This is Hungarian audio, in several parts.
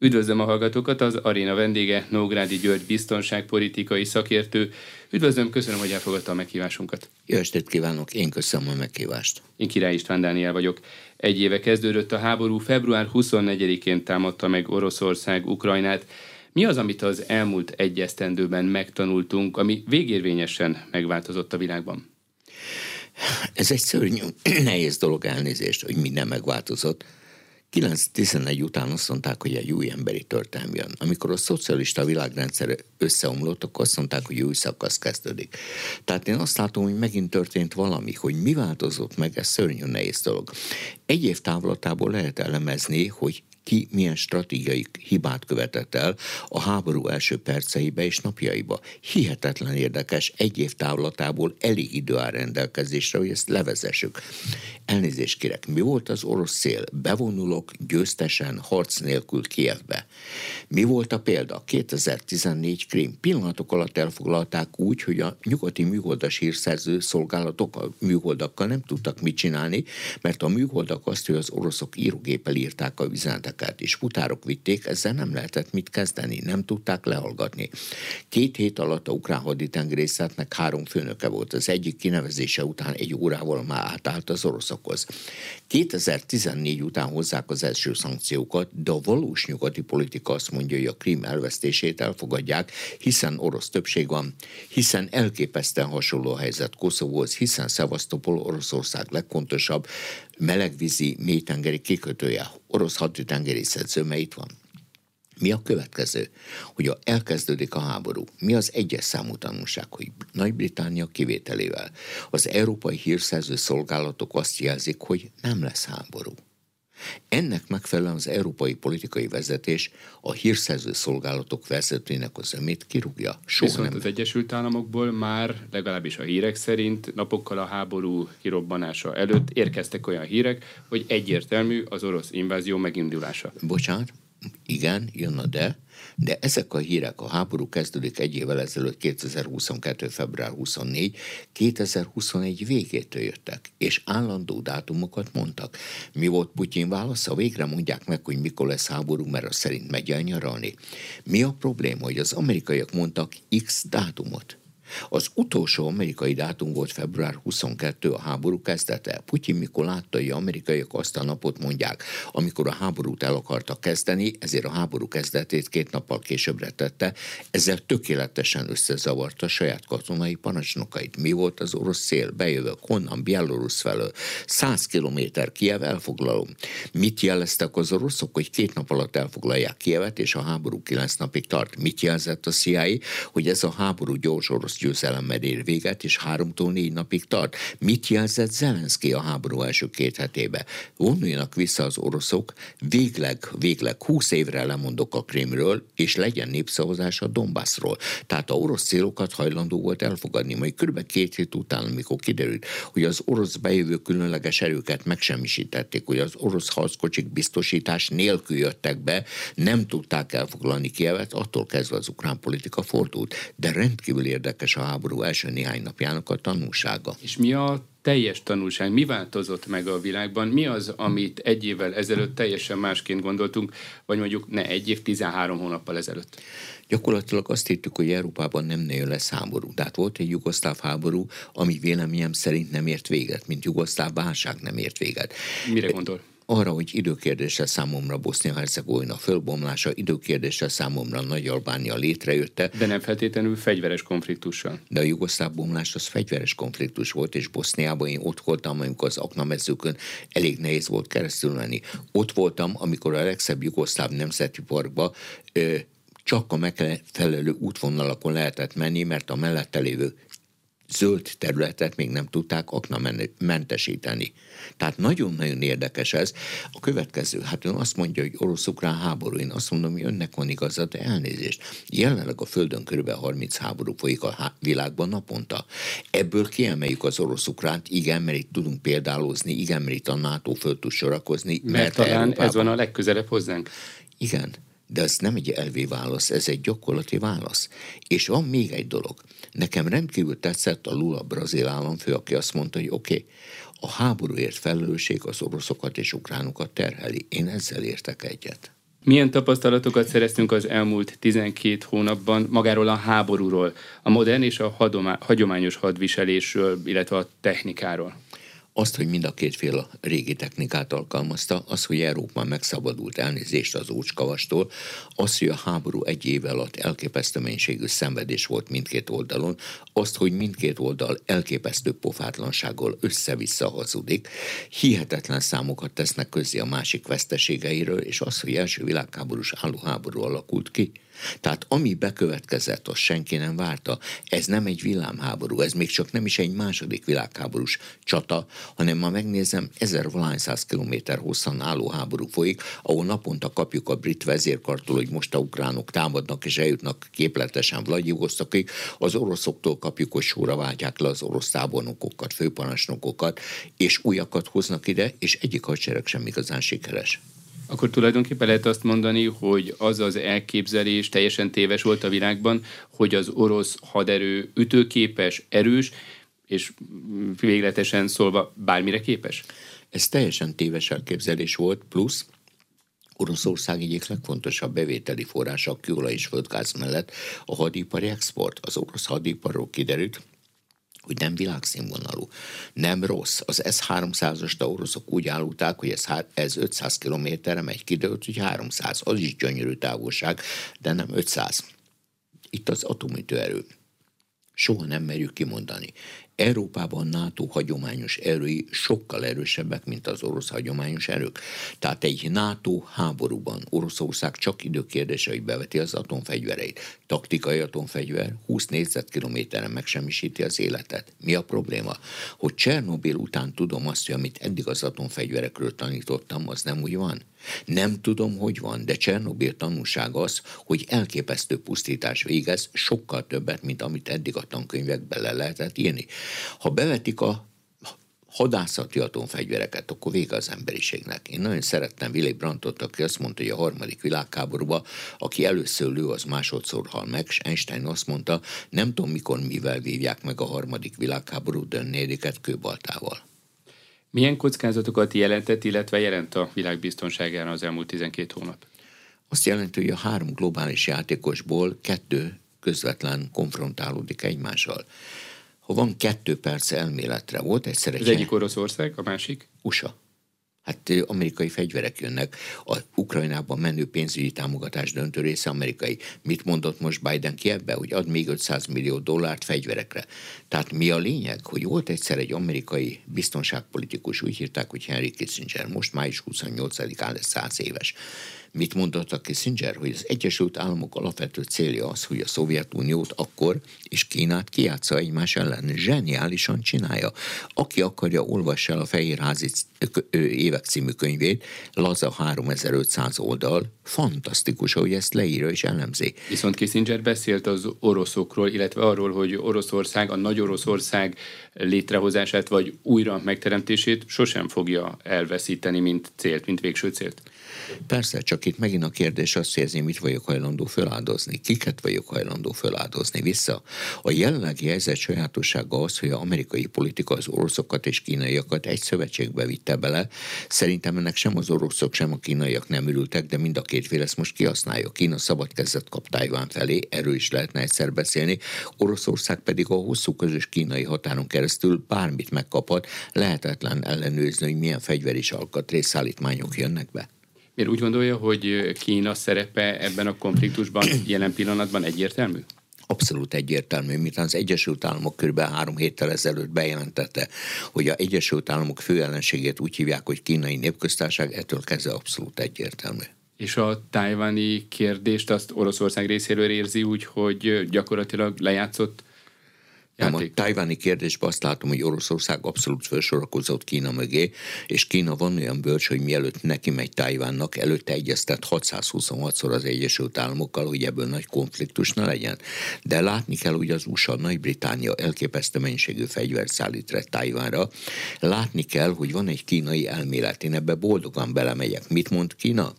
Üdvözlöm a hallgatókat, az aréna vendége Nógrádi György biztonságpolitikai szakértő. Üdvözlöm, köszönöm, hogy elfogadta a meghívásunkat. Jó estét kívánok, én köszönöm a meghívást. Én Király István Dániel vagyok. Egy éve kezdődött a háború, február 24-én támadta meg Oroszország Ukrajnát. Mi az, amit az elmúlt egy esztendőben megtanultunk, ami végérvényesen megváltozott a világban? Ez egy szörnyű, nehéz dolog elnézést, hogy minden megváltozott 9-11 után azt mondták, hogy egy új emberi történelm jön. Amikor a szocialista világrendszer összeomlott, akkor azt mondták, hogy új szakasz kezdődik. Tehát én azt látom, hogy megint történt valami, hogy mi változott meg, ez szörnyű nehéz dolog. Egy év távlatából lehet elemezni, hogy ki milyen stratégiai hibát követett el a háború első perceibe és napjaiba. Hihetetlen érdekes, egy év távlatából elég idő áll rendelkezésre, hogy ezt levezessük. Elnézést kérek, mi volt az orosz cél? Bevonulok győztesen, harc nélkül Kievbe. Mi volt a példa? 2014 Krím. Pillanatok alatt elfoglalták úgy, hogy a nyugati műholdas hírszerző szolgálatok a műholdakkal nem tudtak mit csinálni, mert a műholdak azt, hogy az oroszok írógéppel írták a üzeneteket futárokát is futárok vitték, ezzel nem lehetett mit kezdeni, nem tudták lehallgatni. Két hét alatt a ukrán haditengerészetnek három főnöke volt. Az egyik kinevezése után egy órával már átállt az oroszokhoz. 2014 után hozzák az első szankciókat, de a valós nyugati politika azt mondja, hogy a krím elvesztését elfogadják, hiszen orosz többség van, hiszen elképesztően hasonló a helyzet Koszovóhoz, hiszen Szevasztopol Oroszország legfontosabb melegvízi mélytengeri kikötője, orosz haditengerészet zöme itt van. Mi a következő? Hogy a elkezdődik a háború. Mi az egyes számú tanulság, hogy Nagy-Britannia kivételével az európai hírszerző szolgálatok azt jelzik, hogy nem lesz háború. Ennek megfelelően az európai politikai vezetés a hírszerző szolgálatok vezetőinek az ömét kirúgja. Soha Viszont nem... az Egyesült Államokból már legalábbis a hírek szerint napokkal a háború kirobbanása előtt érkeztek olyan hírek, hogy egyértelmű az orosz invázió megindulása. Bocsánat, igen, jön a de, de ezek a hírek, a háború kezdődik egy évvel ezelőtt, 2022. február 24, 2021 végétől jöttek, és állandó dátumokat mondtak. Mi volt Putyin válasza? Végre mondják meg, hogy mikor lesz háború, mert az szerint megy el nyaralni. Mi a probléma, hogy az amerikaiak mondtak X dátumot, az utolsó amerikai dátum volt február 22, a háború kezdete. Putyin mikor látta, hogy amerikaiak azt a napot mondják, amikor a háborút el akartak kezdeni, ezért a háború kezdetét két nappal későbbre tette, ezzel tökéletesen összezavarta saját katonai parancsnokait. Mi volt az orosz cél? Bejövök honnan? Bielorusz felől. 100 kilométer Kiev elfoglalom. Mit jeleztek az oroszok, hogy két nap alatt elfoglalják Kievet, és a háború kilenc napig tart? Mit jelzett a CIA, hogy ez a háború gyors orosz győzelemmel ér véget, és háromtól négy napig tart. Mit jelzett Zelenszky a háború első két hetébe? Vonuljanak vissza az oroszok, végleg, végleg húsz évre lemondok a Krimről, és legyen népszavazás a Donbassról. Tehát a orosz célokat hajlandó volt elfogadni. Majd kb. két hét után, amikor kiderült, hogy az orosz bejövő különleges erőket megsemmisítették, hogy az orosz harckocsik biztosítás nélkül jöttek be, nem tudták elfoglalni Kievet, attól kezdve az ukrán politika fordult. De rendkívül érdekes érdekes a háború első néhány napjának a tanulsága. És mi a teljes tanulság? Mi változott meg a világban? Mi az, amit egy évvel ezelőtt teljesen másként gondoltunk, vagy mondjuk ne egy év, 13 hónappal ezelőtt? Gyakorlatilag azt hittük, hogy Európában nem nagyon lesz háború. Tehát volt egy jugoszláv háború, ami véleményem szerint nem ért véget, mint jugoszláv válság nem ért véget. Mire gondol? Arra, hogy időkérdése számomra Bosznia-Hercegovina fölbomlása, időkérdése számomra Nagy-Albánia létrejötte. De nem feltétlenül fegyveres konfliktussal. De a jugoszláv bomlás az fegyveres konfliktus volt, és Boszniában én ott voltam, amikor az aknamezőkön elég nehéz volt keresztül menni. Ott voltam, amikor a legszebb jugoszláv nemzeti parkba csak a megfelelő útvonalakon lehetett menni, mert a mellette lévő zöld területet még nem tudták aknamentesíteni. Tehát nagyon-nagyon érdekes ez. A következő, hát ön azt mondja, hogy orosz-ukrán háború, én azt mondom, hogy önnek van igaza, de elnézést. Jelenleg a Földön kb. 30 háború folyik a világban naponta. Ebből kiemeljük az orosz-ukránt, igen, mert itt tudunk példálózni, igen, mert itt a NATO föl tud sorakozni. Mert, mert talán Európában... ez van a legközelebb hozzánk. Igen, de ez nem egy elvi válasz, ez egy gyakorlati válasz. És van még egy dolog. Nekem rendkívül tetszett a Lula brazil államfő, aki azt mondta, hogy oké, okay, a háborúért felelősség az oroszokat és ukránokat terheli. Én ezzel értek egyet. Milyen tapasztalatokat szereztünk az elmúlt 12 hónapban magáról a háborúról, a modern és a hagyományos hadviselésről, illetve a technikáról? Azt, hogy mind a két fél a régi technikát alkalmazta, az, hogy Európa megszabadult elnézést az ócskavastól, az, hogy a háború egy év alatt elképesztő mennyiségű szenvedés volt mindkét oldalon, azt, hogy mindkét oldal elképesztő pofátlansággal össze-vissza hazudik, hihetetlen számokat tesznek közé a másik veszteségeiről, és az, hogy első világháborús állóháború alakult ki, tehát ami bekövetkezett, azt senki nem várta. Ez nem egy villámháború, ez még csak nem is egy második világháborús csata, hanem ma megnézem, ezer száz kilométer hosszan álló háború folyik, ahol naponta kapjuk a brit vezérkartól, hogy most a ukránok támadnak és eljutnak képletesen Vladivosztokig, az oroszoktól kapjuk, hogy sorra váltják le az orosz tábornokokat, főparancsnokokat, és újakat hoznak ide, és egyik hadsereg sem igazán sikeres. Akkor tulajdonképpen lehet azt mondani, hogy az az elképzelés teljesen téves volt a világban, hogy az orosz haderő ütőképes, erős, és végletesen szólva bármire képes? Ez teljesen téves elképzelés volt, plusz Oroszország egyik legfontosabb bevételi forrása a kőolaj és földgáz mellett a hadipari export. Az orosz hadiparról kiderült, hogy nem világszínvonalú, nem rossz. Az S-300-as oroszok úgy állulták, hogy ez, ez 500 kilométerre megy, kiderült, hogy 300, az is gyönyörű távolság, de nem 500. Itt az atomütőerő. Soha nem merjük kimondani. Európában NATO hagyományos erői sokkal erősebbek, mint az orosz hagyományos erők. Tehát egy NATO háborúban Oroszország csak időkérdése, hogy beveti az atomfegyvereit. Taktikai atomfegyver 20 négyzetkilométeren megsemmisíti az életet. Mi a probléma? Hogy Csernobil után tudom azt, hogy amit eddig az atomfegyverekről tanítottam, az nem úgy van. Nem tudom, hogy van, de Csernobil tanulság az, hogy elképesztő pusztítás végez, sokkal többet, mint amit eddig a tankönyvekbe le lehetett írni. Ha bevetik a hadászati atomfegyvereket, akkor vége az emberiségnek. Én nagyon szerettem Willy Brandtot, aki azt mondta, hogy a harmadik világháborúban, aki először lő, az másodszor hal meg, és Einstein azt mondta, nem tudom mikor, mivel vívják meg a harmadik világháborút, de négyiket kőbaltával. Milyen kockázatokat jelentett, illetve jelent a világ biztonságára az elmúlt 12 hónap? Azt jelenti, hogy a három globális játékosból kettő közvetlen konfrontálódik egymással. Ha van kettő perc elméletre, volt egyszer egy... Az egyik Oroszország, a másik? USA. Hát amerikai fegyverek jönnek, a Ukrajnában menő pénzügyi támogatás döntő része amerikai. Mit mondott most Biden ki ebbe, hogy ad még 500 millió dollárt fegyverekre? Tehát mi a lényeg, hogy volt egyszer egy amerikai biztonságpolitikus, úgy hívták, hogy Henry Kissinger, most május 28-án lesz 100 éves. Mit mondott a Kissinger, hogy az Egyesült Államok alapvető célja az, hogy a Szovjetuniót akkor és Kínát kiátsza egymás ellen. Zseniálisan csinálja. Aki akarja, olvassa el a Fehérházi évek című könyvét, laza 3500 oldal, fantasztikus, hogy ezt leírja és elemzi. Viszont Kissinger beszélt az oroszokról, illetve arról, hogy Oroszország, a nagy Oroszország létrehozását vagy újra megteremtését sosem fogja elveszíteni, mint célt, mint végső célt. Persze, csak itt megint a kérdés azt érzi, mit vagyok hajlandó feláldozni, kiket vagyok hajlandó feláldozni vissza. A jelenlegi helyzet sajátossága az, hogy az amerikai politika az oroszokat és kínaiakat egy szövetségbe vitte bele. Szerintem ennek sem az oroszok, sem a kínaiak nem ürültek, de mind a két fél ezt most kihasználja. Kína szabad kezet kap Tájván felé, erről is lehetne egyszer beszélni. Oroszország pedig a hosszú közös kínai határon keresztül bármit megkaphat, lehetetlen ellenőrizni, hogy milyen fegyveris alkatrészszállítmányok jönnek be. Miért úgy gondolja, hogy Kína szerepe ebben a konfliktusban jelen pillanatban egyértelmű? abszolút egyértelmű, mint az Egyesült Államok kb. három héttel ezelőtt bejelentette, hogy a Egyesült Államok főellenségét úgy hívják, hogy kínai népköztárság, ettől kezdve abszolút egyértelmű. És a tájváni kérdést azt Oroszország részéről érzi úgy, hogy gyakorlatilag lejátszott nem, a tájváni kérdésben azt látom, hogy Oroszország abszolút felsorakozott Kína mögé, és Kína van olyan bölcs, hogy mielőtt neki megy Tájvánnak, előtte egyeztet 626-szor az Egyesült Államokkal, hogy ebből nagy konfliktus ne legyen. De látni kell, hogy az USA, Nagy-Británia elképesztő mennyiségű fegyvert szállít le Tájvánra. Látni kell, hogy van egy kínai elmélet. Én ebbe boldogan belemegyek. Mit mond Kína?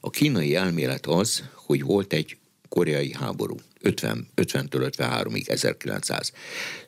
A kínai elmélet az, hogy volt egy koreai háború. 50, 50-től 53-ig, 1900.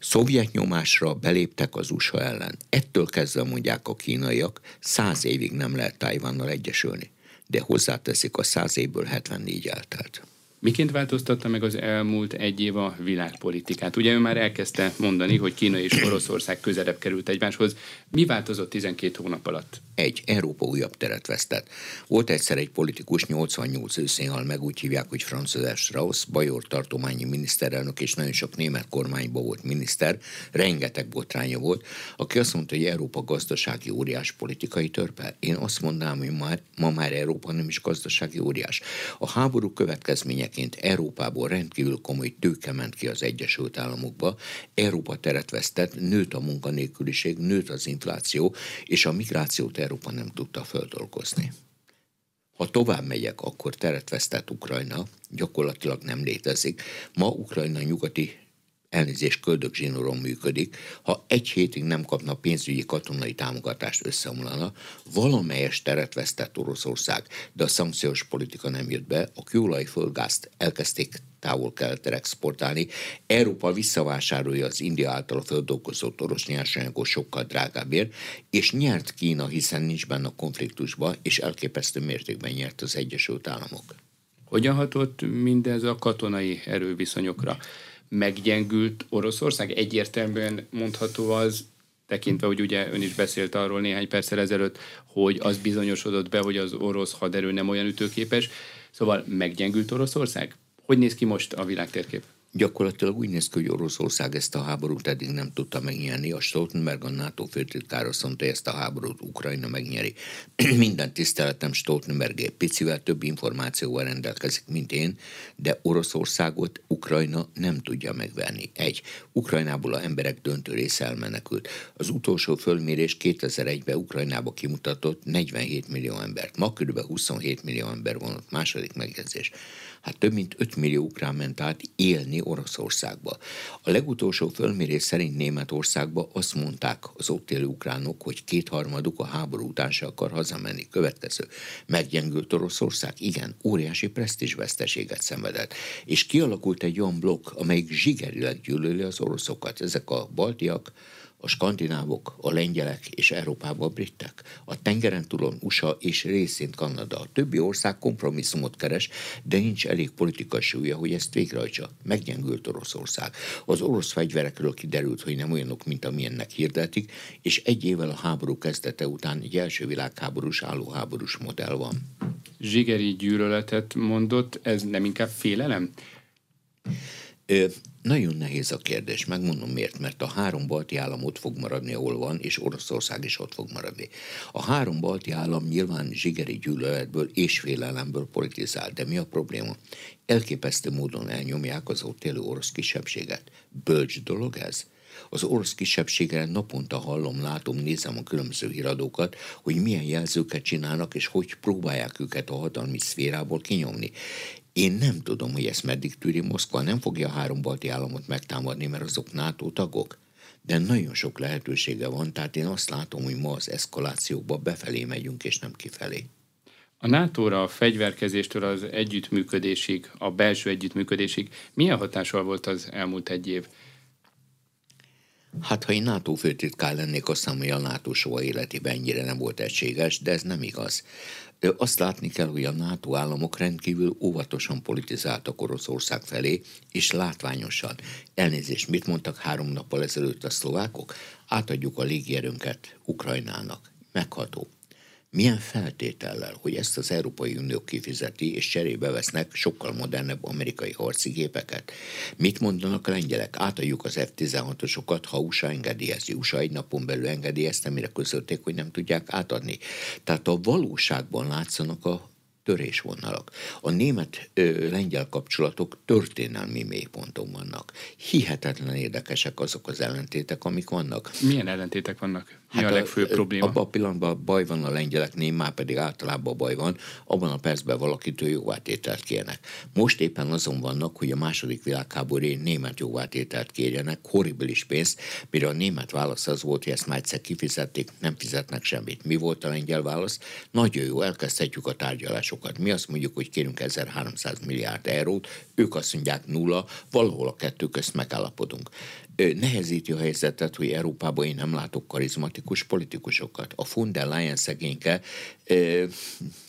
Szovjet nyomásra beléptek az USA ellen. Ettől kezdve mondják a kínaiak, száz évig nem lehet Tajvannal egyesülni. de hozzáteszik a száz évből 74 eltelt. Miként változtatta meg az elmúlt egy év a világpolitikát? Ugye ő már elkezdte mondani, hogy Kína és Oroszország közelebb került egymáshoz. Mi változott 12 hónap alatt? Egy, Európa újabb teret vesztett. Volt egyszer egy politikus, 88 őszén hal meg, úgy hívják, hogy Franz Strauss, Bajor tartományi miniszterelnök, és nagyon sok német kormányban volt miniszter, rengeteg botránya volt, aki azt mondta, hogy Európa gazdasági óriás politikai törpe. Én azt mondanám, hogy már, ma már Európa nem is gazdasági óriás. A háború következményeként Európából rendkívül komoly tőke ment ki az Egyesült Államokba, Európa teret vesztett, nőtt a munkanélküliség, nőtt az infláció, és a migrációt Európa nem tudta földolgozni. Ha tovább megyek, akkor teret vesztett Ukrajna, gyakorlatilag nem létezik. Ma Ukrajna nyugati elnézést köldögzsinoron működik, ha egy hétig nem kapna pénzügyi katonai támogatást összeomlana, valamelyes teret vesztett Oroszország, de a szankciós politika nem jött be, a kőolaj földgázt elkezdték távol-keletre exportálni. Európa visszavásárolja az India által földolgozott orosz nyersanyagos sokkal drágábbért, és nyert Kína, hiszen nincs benne a konfliktusba, és elképesztő mértékben nyert az Egyesült Államok. Hogyan hatott mindez a katonai erőviszonyokra? Meggyengült Oroszország? Egyértelműen mondható az, tekintve, hogy ugye ön is beszélt arról néhány perccel ezelőtt, hogy az bizonyosodott be, hogy az orosz haderő nem olyan ütőképes. Szóval meggyengült Oroszország? Hogy néz ki most a világtérkép? Gyakorlatilag úgy néz ki, hogy Oroszország ezt a háborút eddig nem tudta megnyerni. A Stoltenberg, a NATO főtitkár azt mondta, hogy ezt a háborút Ukrajna megnyeri. Minden tiszteletem Stoltenberg picivel több információval rendelkezik, mint én, de Oroszországot Ukrajna nem tudja megverni. Egy, Ukrajnából a emberek döntő része elmenekült. Az utolsó fölmérés 2001-ben Ukrajnába kimutatott 47 millió embert. Ma kb. 27 millió ember van ott. Második megjegyzés hát több mint 5 millió ukrán ment át élni Oroszországba. A legutolsó fölmérés szerint Németországba azt mondták az ott élő ukránok, hogy kétharmaduk a háború után se akar hazamenni. Következő. Meggyengült Oroszország? Igen, óriási presztízsveszteséget szenvedett. És kialakult egy olyan blokk, amelyik zsigerileg gyűlöli az oroszokat. Ezek a baltiak, a skandinávok, a lengyelek és Európában a britek. A tengeren túlon USA és részint Kanada. A többi ország kompromisszumot keres, de nincs elég politikai súlya, hogy ezt végrehajtsa. Meggyengült Oroszország. Az orosz fegyverekről kiderült, hogy nem olyanok, mint amilyennek hirdetik, és egy évvel a háború kezdete után egy első világháborús állóháborús modell van. Zsigeri gyűlöletet mondott, ez nem inkább félelem? Nagyon nehéz a kérdés, megmondom miért, mert a három balti állam ott fog maradni, ahol van, és Oroszország is ott fog maradni. A három balti állam nyilván zsigeri gyűlöletből és félelemből politizál, de mi a probléma? Elképesztő módon elnyomják az ott élő orosz kisebbséget. Bölcs dolog ez? Az orosz kisebbségre naponta hallom, látom, nézem a különböző híradókat, hogy milyen jelzőket csinálnak, és hogy próbálják őket a hatalmi szférából kinyomni. Én nem tudom, hogy ezt meddig tűri Moszkva, nem fogja a három balti államot megtámadni, mert azok NATO tagok. De nagyon sok lehetősége van, tehát én azt látom, hogy ma az eszkalációba befelé megyünk, és nem kifelé. A NATO-ra a fegyverkezéstől az együttműködésig, a belső együttműködésig milyen hatással volt az elmúlt egy év? Hát, ha én NATO főtitkár lennék, azt hiszem, hogy a NATO soha életében ennyire nem volt egységes, de ez nem igaz. Azt látni kell, hogy a NATO államok rendkívül óvatosan politizáltak Oroszország felé, és látványosan. Elnézést, mit mondtak három nappal ezelőtt a szlovákok? Átadjuk a légierőnket Ukrajnának. Megható. Milyen feltétellel, hogy ezt az Európai Unió kifizeti, és cserébe vesznek sokkal modernebb amerikai harci gépeket? Mit mondanak a lengyelek? Átadjuk az F-16-osokat, ha USA engedélyezi. USA egy napon belül engedélyezte, mire közölték, hogy nem tudják átadni. Tehát a valóságban látszanak a törésvonalak. A német-lengyel kapcsolatok történelmi mélyponton vannak. Hihetetlen érdekesek azok az ellentétek, amik vannak. Milyen ellentétek vannak? Mi hát a legfőbb a, probléma? Abban a pillanatban baj van a lengyeleknél, már pedig általában baj van, abban a percben valakitől jóvátételt kérnek. Most éppen azon vannak, hogy a második világháború német jóvátételt kérjenek, horribilis pénzt, mire a német válasz az volt, hogy ezt már egyszer kifizették, nem fizetnek semmit. Mi volt a lengyel válasz? Nagyon jó, elkezdhetjük a tárgyalást forrásokat. Mi azt mondjuk, hogy kérünk 1300 milliárd eurót, ők azt mondják nulla, valahol a kettő közt megállapodunk nehezíti a helyzetet, hogy Európában én nem látok karizmatikus politikusokat. A von der Leyen szegényke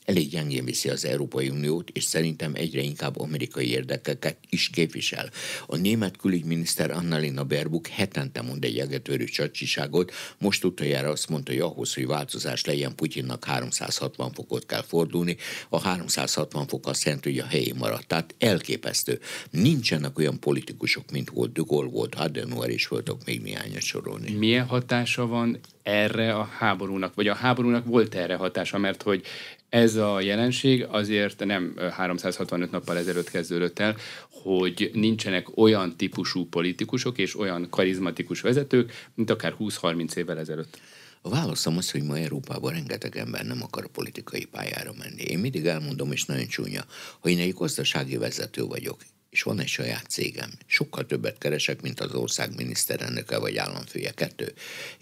elég gyengén viszi az Európai Uniót, és szerintem egyre inkább amerikai érdekeket is képvisel. A német külügyminiszter Annalena Baerbock hetente mond egy egetőrű csacsiságot, most utoljára azt mondta, hogy ahhoz, hogy változás legyen, Putyinnak 360 fokot kell fordulni, a 360 fok azt jelenti, hogy a helyén maradt. Tehát elképesztő. Nincsenek olyan politikusok, mint volt De Gaulle volt, Adenauer is voltak még néhányat sorolni. Milyen hatása van erre a háborúnak, vagy a háborúnak volt erre hatása, mert hogy ez a jelenség azért nem 365 nappal ezelőtt kezdődött el, hogy nincsenek olyan típusú politikusok és olyan karizmatikus vezetők, mint akár 20-30 évvel ezelőtt. A válaszom az, hogy ma Európában rengeteg ember nem akar a politikai pályára menni. Én mindig elmondom, és nagyon csúnya, hogy én egy gazdasági vezető vagyok és van egy saját cégem. Sokkal többet keresek, mint az ország miniszterelnöke vagy államfője kettő.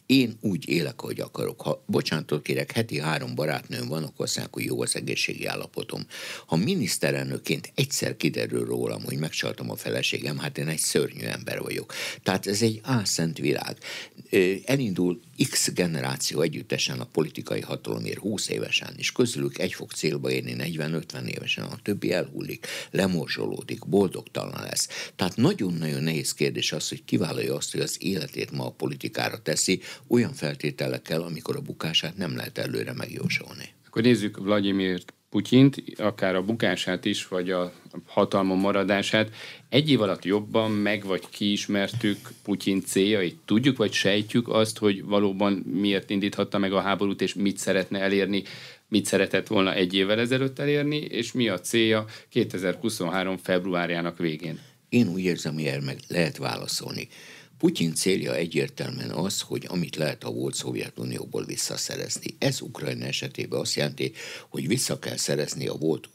Én úgy élek, hogy akarok. Ha bocsánatot kérek, heti három barátnőm van, akkor azt hogy jó az egészségi állapotom. Ha miniszterelnökként egyszer kiderül rólam, hogy megcsaltam a feleségem, hát én egy szörnyű ember vagyok. Tehát ez egy álszent világ. Elindul X generáció együttesen a politikai hatalomért 20 évesen, és közülük egy fog célba érni 40-50 évesen, a többi elhullik, lemorzsolódik, boldogtalan lesz. Tehát nagyon-nagyon nehéz kérdés az, hogy kivállalja azt, hogy az életét ma a politikára teszi, olyan feltételekkel, amikor a bukását nem lehet előre megjósolni. Akkor nézzük Vladimir Putyint, akár a bukását is, vagy a hatalmon maradását. Egy év alatt jobban meg vagy kiismertük Putyin céljait? Tudjuk vagy sejtjük azt, hogy valóban miért indíthatta meg a háborút, és mit szeretne elérni, mit szeretett volna egy évvel ezelőtt elérni, és mi a célja 2023. februárjának végén? Én úgy érzem, hogy erre meg lehet válaszolni. Putyin célja egyértelműen az, hogy amit lehet a volt Szovjetunióból visszaszerezni. Ez Ukrajna esetében azt jelenti, hogy vissza kell szerezni a volt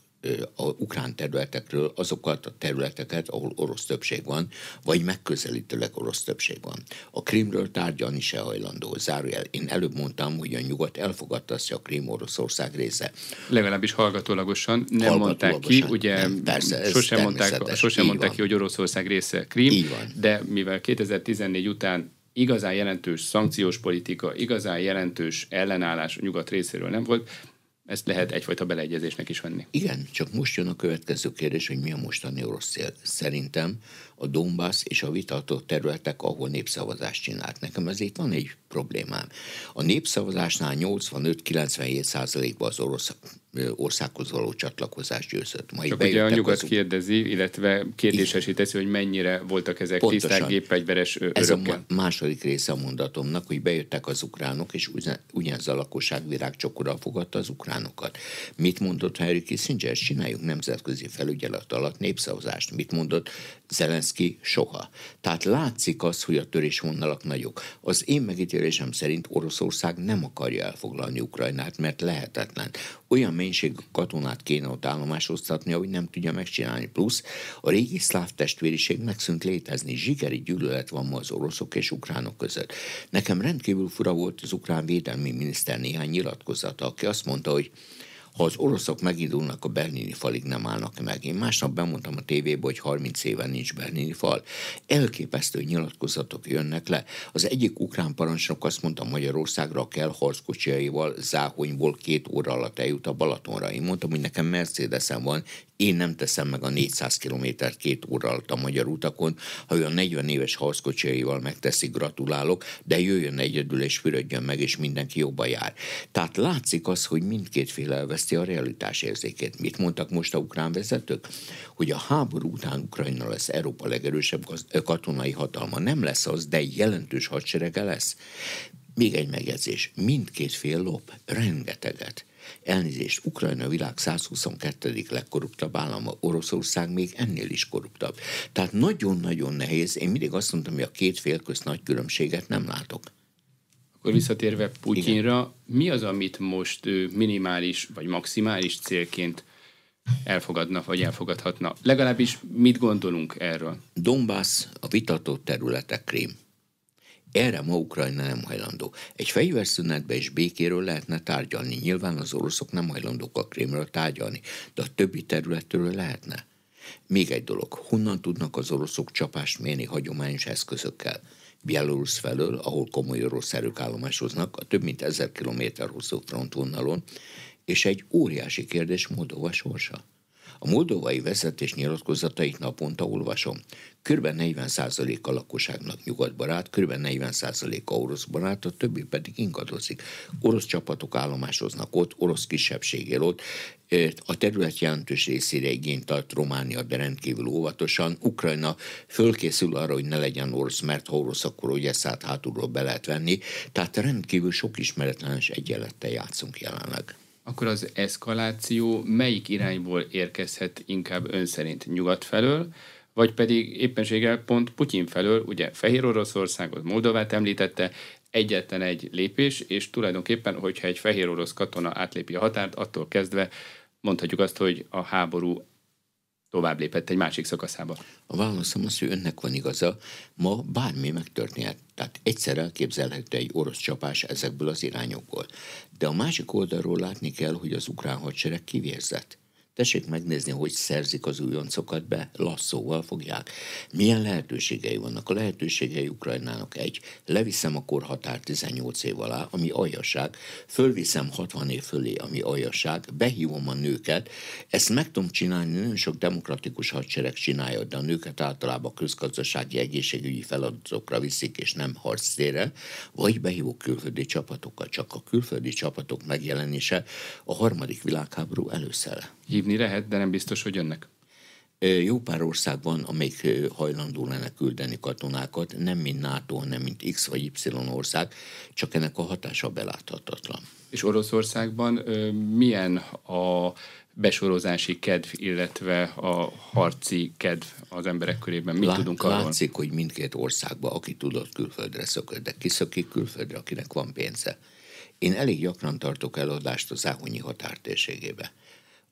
a ukrán területekről azokat a területeket, ahol orosz többség van, vagy megközelítőleg orosz többség van. A Krimről tárgyalni se hajlandó. Zárójel. Én előbb mondtam, hogy a nyugat elfogadta azt, hogy a Krim Oroszország része. Legalábbis hallgatólagosan nem hallgatólagosan, mondták ki, ugye nem, persze, sosem mondták, sosem mondták ki, hogy Oroszország része Krim, de mivel 2014 után igazán jelentős szankciós politika, igazán jelentős ellenállás a nyugat részéről nem volt, ezt lehet egyfajta beleegyezésnek is venni. Igen, csak most jön a következő kérdés, hogy mi a mostani orosz cél. Szerintem a Donbass és a vitatott területek, ahol népszavazást csinált. Nekem ezért van egy problémám. A népszavazásnál 85-97 százalékban az orosz országhoz való csatlakozás győzött. Majd Csak ugye a nyugat az... kérdezi, illetve kérdésesi teszi, hogy mennyire voltak ezek Pontosan. tiszták gépfegyveres örökkel. Ez a második része a mondatomnak, hogy bejöttek az ukránok, és ugyanez a lakosság virágcsokora fogadta az ukránokat. Mit mondott Harry Kissinger? Csináljuk nemzetközi felügyelet alatt népszavazást. Mit mondott Zelenszky? Soha. Tehát látszik az, hogy a törésvonalak nagyok. Az én megítélésem szerint Oroszország nem akarja elfoglalni Ukrajnát, mert lehetetlen. Olyan mennyiség katonát kéne ott állomásoztatni, hogy nem tudja megcsinálni. Plusz a régi szláv testvériség megszűnt létezni. Zsigeri gyűlölet van ma az oroszok és ukránok között. Nekem rendkívül fura volt az ukrán védelmi miniszter néhány nyilatkozata, aki azt mondta, hogy ha az oroszok megindulnak, a berlini falig nem állnak meg. Én másnap bemondtam a tévébe, hogy 30 éve nincs berlini fal. Elképesztő nyilatkozatok jönnek le. Az egyik ukrán parancsnok azt mondta, Magyarországra kell harckocsiaival Záhonyból két óra alatt eljut a Balatonra. Én mondtam, hogy nekem Mercedesem van, én nem teszem meg a 400 kilométert két óra alatt a magyar utakon, ha olyan 40 éves harckocsiaival megteszi, gratulálok, de jöjjön egyedül és fürödjön meg, és mindenki jobban jár. Tehát látszik az, hogy mindkét fél elveszti a realitás érzékét. Mit mondtak most a ukrán vezetők? Hogy a háború után Ukrajna lesz Európa legerősebb katonai hatalma. Nem lesz az, de jelentős hadserege lesz. Még egy megjegyzés. Mindkét fél lop rengeteget. Elnézést, Ukrajna világ 122. legkorruptabb állama, Oroszország még ennél is korruptabb. Tehát nagyon-nagyon nehéz. Én mindig azt mondtam, hogy a két fél közt nagy különbséget nem látok. Akkor visszatérve Putyinra, Igen. mi az, amit most minimális vagy maximális célként elfogadna, vagy elfogadhatna? Legalábbis mit gondolunk erről? Donbass, a vitatott területek Krím Erre ma Ukrajna nem hajlandó. Egy fegyverszünetbe és békéről lehetne tárgyalni. Nyilván az oroszok nem hajlandók a Krémről tárgyalni, de a többi területről lehetne. Még egy dolog, honnan tudnak az oroszok csapást mérni hagyományos eszközökkel? Belarus felől, ahol komoly orosz erők állomásoznak, a több mint ezer kilométer hosszú frontvonalon, és egy óriási kérdés Moldova sorsa. A moldovai vezetés nyilatkozatait naponta olvasom. Kb. 40% a lakosságnak nyugatbarát, kb. 40% a orosz barát, a többi pedig ingadozik. Orosz csapatok állomásoznak ott, orosz kisebbség él ott, a terület jelentős részére igényt tart Románia, de rendkívül óvatosan. Ukrajna fölkészül arra, hogy ne legyen orosz, mert ha orosz, akkor ugye szállt hátulról be lehet venni. Tehát rendkívül sok ismeretlenes egyenlettel játszunk jelenleg akkor az eszkaláció melyik irányból érkezhet inkább ön szerint? Nyugat felől, vagy pedig éppenséggel pont Putyin felől, ugye Fehér Oroszországot, Moldovát említette, egyetlen egy lépés, és tulajdonképpen, hogyha egy fehér orosz katona átlépi a határt, attól kezdve mondhatjuk azt, hogy a háború tovább lépett egy másik szakaszába. A válaszom az, hogy önnek van igaza, ma bármi megtörténhet. Tehát egyszer elképzelhető egy orosz csapás ezekből az irányokból. De a másik oldalról látni kell, hogy az ukrán hadsereg kivérzett. Tessék megnézni, hogy szerzik az újoncokat be, lasszóval fogják. Milyen lehetőségei vannak? A lehetőségei Ukrajnának egy. Leviszem a korhatár 18 év alá, ami aljasság, fölviszem 60 év fölé, ami aljasság, behívom a nőket. Ezt meg tudom csinálni, nagyon sok demokratikus hadsereg csinálja, de a nőket általában közgazdasági egészségügyi feladatokra viszik, és nem harctére, vagy behívok külföldi csapatokat. Csak a külföldi csapatok megjelenése a harmadik világháború előszere hívni lehet, de nem biztos, hogy jönnek. Jó pár ország van, amelyik hajlandó lenne küldeni katonákat, nem mint NATO, nem mint X vagy Y ország, csak ennek a hatása beláthatatlan. És Oroszországban milyen a besorozási kedv, illetve a harci kedv az emberek körében? Mit Lát, tudunk arról? Látszik, hogy mindkét országban, aki tudott külföldre szökött, de kiszökik külföldre, akinek van pénze. Én elég gyakran tartok eladást az Áhonyi határtérségébe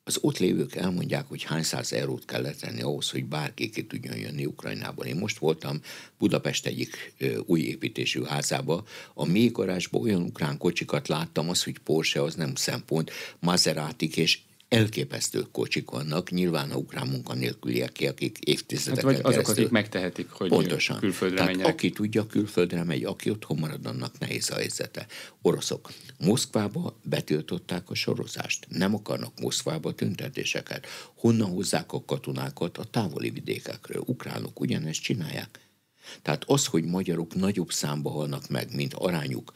az ott lévők elmondják, hogy hány száz eurót kell letenni ahhoz, hogy bárki ki tudjon jönni Ukrajnából. Én most voltam Budapest egyik ö, új építésű házába, a mélygarázsban olyan ukrán kocsikat láttam, az, hogy Porsche az nem szempont, Maseratik és elképesztő kocsik vannak, nyilván a ukrán munkanélküliek, akik évtizedeken hát vagy azok, akik megtehetik, hogy Pontosan. külföldre Tehát menjenek. aki tudja, külföldre megy, aki otthon marad, annak nehéz a helyzete. Oroszok. Moszkvába betiltották a sorozást. Nem akarnak Moszkvába tüntetéseket. Honnan hozzák a katonákat a távoli vidékekről? Ukránok ugyanezt csinálják. Tehát az, hogy magyarok nagyobb számba halnak meg, mint arányuk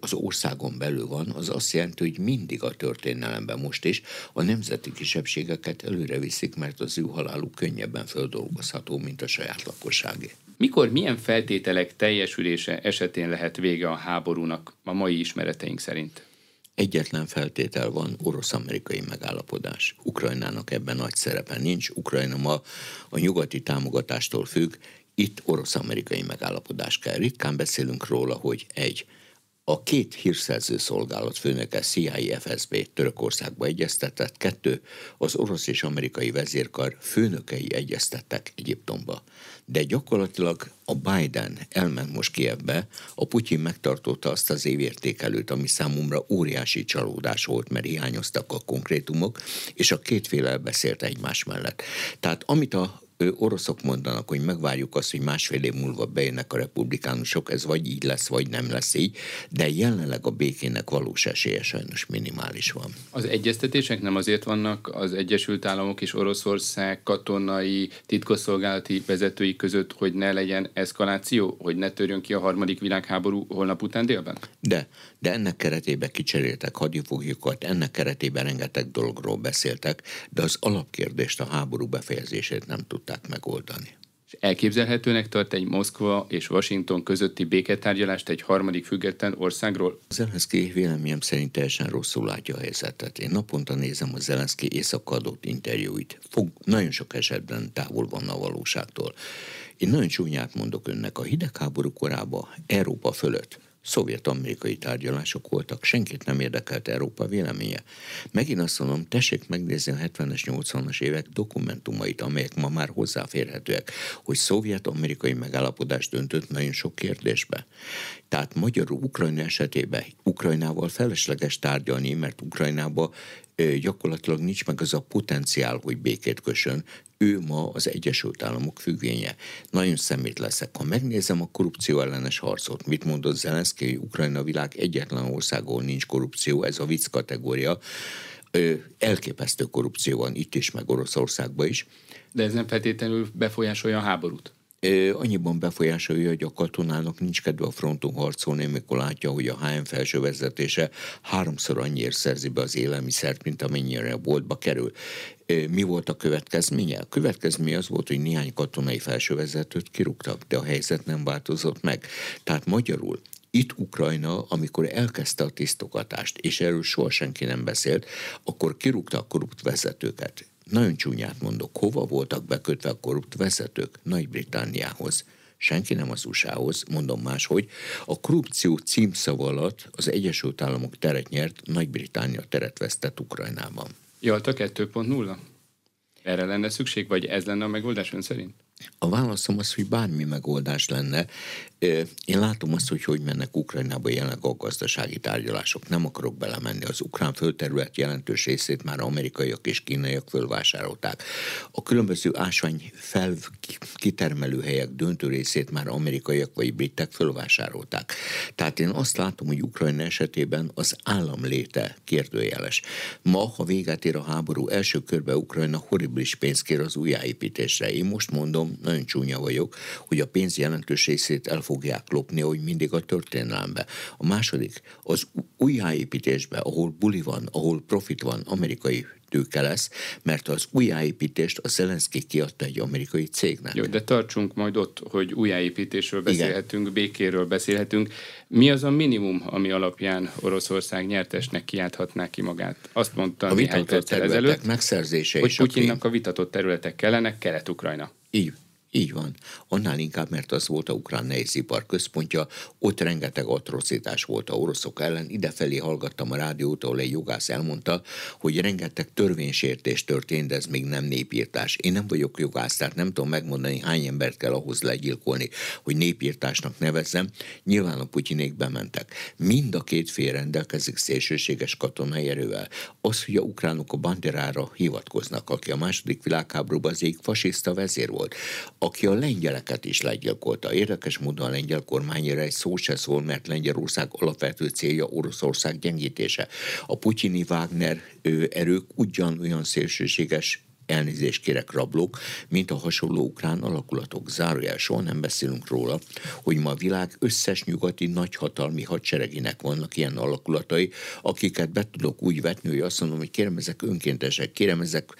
az országon belül van, az azt jelenti, hogy mindig a történelemben most is a nemzeti kisebbségeket előre viszik, mert az ő haláluk könnyebben földolgozható, mint a saját lakosságé. Mikor, milyen feltételek teljesülése esetén lehet vége a háborúnak a mai ismereteink szerint? Egyetlen feltétel van, orosz-amerikai megállapodás. Ukrajnának ebben nagy szerepe nincs. Ukrajna ma a nyugati támogatástól függ, itt orosz-amerikai megállapodás kell. Ritkán beszélünk róla, hogy egy, a két hírszerző szolgálat főnöke CIA FSB Törökországba egyeztetett, kettő az orosz és amerikai vezérkar főnökei egyeztettek Egyiptomba. De gyakorlatilag a Biden elment most Kievbe, a Putyin megtartotta azt az évértékelőt, ami számomra óriási csalódás volt, mert hiányoztak a konkrétumok, és a két fél beszélt egymás mellett. Tehát amit a oroszok mondanak, hogy megvárjuk azt, hogy másfél év múlva bejönnek a republikánusok, ez vagy így lesz, vagy nem lesz így, de jelenleg a békének valós esélye sajnos minimális van. Az egyeztetések nem azért vannak az Egyesült Államok és Oroszország katonai titkosszolgálati vezetői között, hogy ne legyen eszkaláció, hogy ne törjön ki a harmadik világháború holnap után délben? De, de ennek keretében kicseréltek hadifoglyokat, ennek keretében rengeteg dologról beszéltek, de az alapkérdést, a háború befejezését nem tudták tudták megoldani. És elképzelhetőnek tart egy Moszkva és Washington közötti béketárgyalást egy harmadik független országról? Zelenszky véleményem szerint teljesen rosszul látja a helyzetet. Én naponta nézem a Zelenszky éjszaka adott interjúit. Fog, nagyon sok esetben távol van a valóságtól. Én nagyon csúnyát mondok önnek, a hidegháború korában Európa fölött szovjet-amerikai tárgyalások voltak, senkit nem érdekelt Európa véleménye. Megint azt mondom, tessék megnézni a 70-es, 80-as évek dokumentumait, amelyek ma már hozzáférhetőek, hogy szovjet-amerikai megállapodás döntött nagyon sok kérdésbe. Tehát magyarul Ukrajna esetében Ukrajnával felesleges tárgyalni, mert Ukrajnába gyakorlatilag nincs meg az a potenciál, hogy békét kössön, ő ma az Egyesült Államok függvénye. Nagyon szemét leszek. Ha megnézem a korrupció ellenes harcot, mit mondott Zelenszky, hogy Ukrajna világ egyetlen országból nincs korrupció, ez a vicc kategória, elképesztő korrupció van itt is, meg Oroszországban is. De ez nem feltétlenül befolyásolja a háborút? Annyiban befolyásolja, hogy a katonának nincs kedve a fronton harcolni, amikor látja, hogy a HM felső vezetése háromszor annyiért szerzi be az élelmiszert, mint amennyire a boltba kerül. Mi volt a következménye? A következménye az volt, hogy néhány katonai felsővezetőt kirúgtak, de a helyzet nem változott meg. Tehát magyarul itt Ukrajna, amikor elkezdte a tisztogatást, és erről soha senki nem beszélt, akkor kirúgta a korrupt vezetőket nagyon csúnyát mondok, hova voltak bekötve a korrupt vezetők? Nagy-Britanniához. Senki nem az USA-hoz, mondom máshogy. A korrupció címszava alatt az Egyesült Államok teret nyert, Nagy-Britannia teret vesztett Ukrajnában. Jalta 2.0? Erre lenne szükség, vagy ez lenne a megoldás ön szerint? A válaszom az, hogy bármi megoldás lenne. Én látom azt, hogy hogy mennek Ukrajnába jelenleg a gazdasági tárgyalások. Nem akarok belemenni. Az ukrán földterület jelentős részét már amerikaiak és kínaiak fölvásárolták. A különböző ásvány fel kitermelő helyek döntő részét már amerikaiak vagy britek fölvásárolták. Tehát én azt látom, hogy Ukrajna esetében az állam léte kérdőjeles. Ma, ha véget ér a háború, első körbe Ukrajna horribilis pénzt kér az újjáépítésre. Én most mondom, nagyon csúnya vagyok, hogy a pénz jelentős részét el fogják lopni, hogy mindig a történelembe. A második, az újjáépítésbe, ahol buli van, ahol profit van, amerikai tőke lesz, mert az újjáépítést a Zelenszky kiadta egy amerikai cégnek. Jó, de tartsunk majd ott, hogy újjáépítésről beszélhetünk, Igen. békéről beszélhetünk. Mi az a minimum, ami alapján Oroszország nyertesnek kiálthatná ki magát? Azt mondta a néhány perccel ezelőtt, megszerzése hogy Putyinnak a vitatott területek kellenek, Kelet-Ukrajna. Így. Így van. Annál inkább, mert az volt a ukrán nehézipar központja, ott rengeteg atrocitás volt a oroszok ellen. Idefelé hallgattam a rádiót, ahol egy jogász elmondta, hogy rengeteg törvénysértés történt, de ez még nem népírtás. Én nem vagyok jogász, tehát nem tudom megmondani, hány embert kell ahhoz legyilkolni, hogy népírtásnak nevezzem. Nyilván a putyinék bementek. Mind a két fél rendelkezik szélsőséges katonai erővel. Az, hogy a ukránok a banderára hivatkoznak, aki a második világháborúban az ég fasiszta vezér volt aki a lengyeleket is legyilkolta. Érdekes módon a lengyel kormányra egy szó se szól, mert Lengyelország alapvető célja Oroszország gyengítése. A putyini Wagner erők ugyanolyan szélsőséges elnézést kérek rablók, mint a hasonló ukrán alakulatok. Zárójel, soha nem beszélünk róla, hogy ma a világ összes nyugati nagyhatalmi hadseregének vannak ilyen alakulatai, akiket be tudok úgy vetni, hogy azt mondom, hogy kérem, ezek önkéntesek, kérem, ezek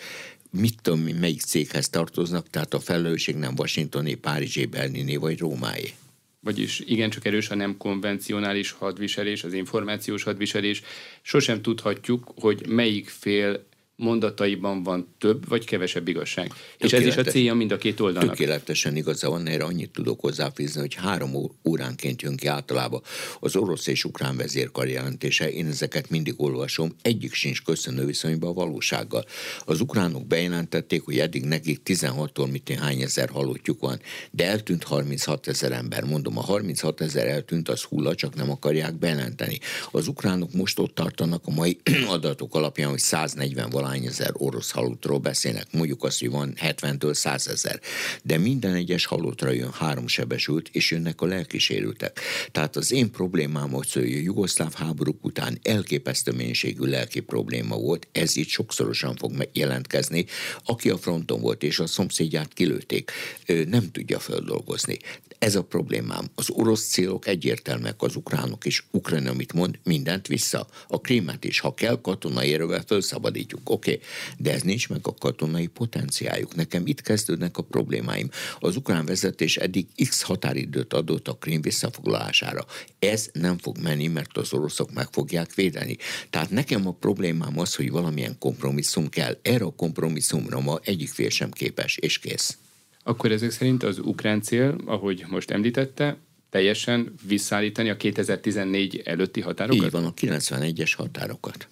mit tudom, melyik céghez tartoznak, tehát a felelősség nem Washingtoni, Párizsi, Berliné vagy Rómáé. Vagyis igencsak erős a nem konvencionális hadviselés, az információs hadviselés. Sosem tudhatjuk, hogy melyik fél mondataiban van több vagy kevesebb igazság. És ez is a célja mind a két oldalnak. Tökéletesen igaza van, erre annyit tudok hozzáfűzni, hogy három óránként jön ki általában az orosz és ukrán vezérkar jelentése. Én ezeket mindig olvasom, egyik sincs köszönő viszonyban a valósággal. Az ukránok bejelentették, hogy eddig nekik 16-tól mit hány ezer halottjuk van, de eltűnt 36 ezer ember. Mondom, a 36 ezer eltűnt, az hulla, csak nem akarják bejelenteni. Az ukránok most ott tartanak a mai adatok alapján, hogy 140 valány ezer orosz halottról beszélnek, mondjuk azt, hogy van 70-től 100 ezer, de minden egyes halottra jön három sebesült, és jönnek a lelkisérültek. Tehát az én problémám hogy a jugoszláv háborúk után elképesztő mennyiségű lelki probléma volt, ez itt sokszorosan fog jelentkezni. Aki a fronton volt és a szomszédját kilőtték, nem tudja földolgozni. Ez a problémám. Az orosz célok egyértelműek, az ukránok is. Ukrajna, amit mond, mindent vissza. A krémet is, ha kell, katonai erővel felszabadítjuk. Oké, okay. de ez nincs meg a katonai potenciáljuk. Nekem itt kezdődnek a problémáim. Az ukrán vezetés eddig x határidőt adott a krém visszafoglalására. Ez nem fog menni, mert az oroszok meg fogják védeni. Tehát nekem a problémám az, hogy valamilyen kompromisszum kell. Erre a kompromisszumra ma egyik fél sem képes, és kész. Akkor ezek szerint az ukrán cél, ahogy most említette, teljesen visszaállítani a 2014 előtti határokat? Így van, a 91-es határokat.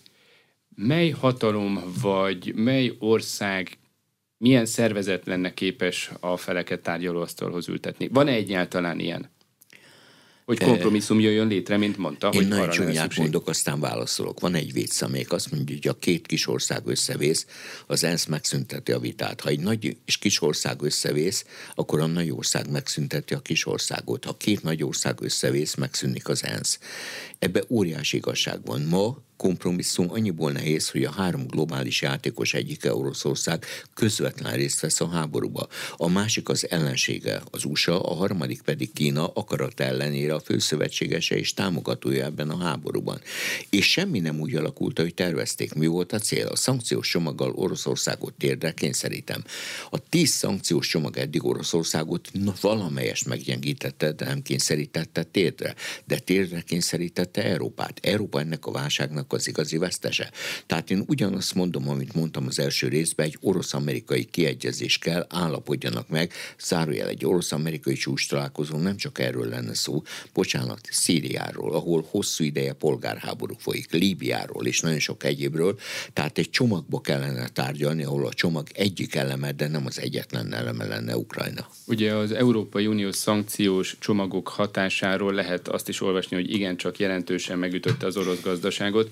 Mely hatalom vagy mely ország milyen szervezet lenne képes a feleket tárgyalóasztalhoz ültetni? Van-e egyáltalán ilyen? Hogy kompromisszum jöjjön létre, mint mondta, Én hogy nagyon csúnyát mondok, aztán válaszolok. Van egy vicc, amelyik azt mondja, hogy a két kis ország összevész, az ENSZ megszünteti a vitát. Ha egy nagy és kis ország összevész, akkor a nagy ország megszünteti a kis országot. Ha két nagy ország összevész, megszűnik az ENSZ. Ebbe óriási igazság van. Ma kompromisszum annyiból nehéz, hogy a három globális játékos egyike Oroszország közvetlen részt vesz a háborúba. A másik az ellensége, az USA, a harmadik pedig Kína akarat ellenére a főszövetségese és támogatója ebben a háborúban. És semmi nem úgy alakult, hogy tervezték. Mi volt a cél? A szankciós csomaggal Oroszországot térdre kényszerítem. A tíz szankciós csomag eddig Oroszországot valamelyest meggyengítette, de nem kényszerítette térdre. De térdre kényszerítette Európát. Európa ennek a válságnak az igazi vesztese. Tehát én ugyanazt mondom, amit mondtam az első részben, egy orosz-amerikai kiegyezés kell, állapodjanak meg, zárójel egy orosz-amerikai csúcs találkozó, nem csak erről lenne szó, bocsánat, Szíriáról, ahol hosszú ideje polgárháború folyik, Líbiáról és nagyon sok egyébről, tehát egy csomagba kellene tárgyalni, ahol a csomag egyik eleme, de nem az egyetlen eleme lenne Ukrajna. Ugye az Európai Unió szankciós csomagok hatásáról lehet azt is olvasni, hogy igencsak jelentősen megütötte az orosz gazdaságot.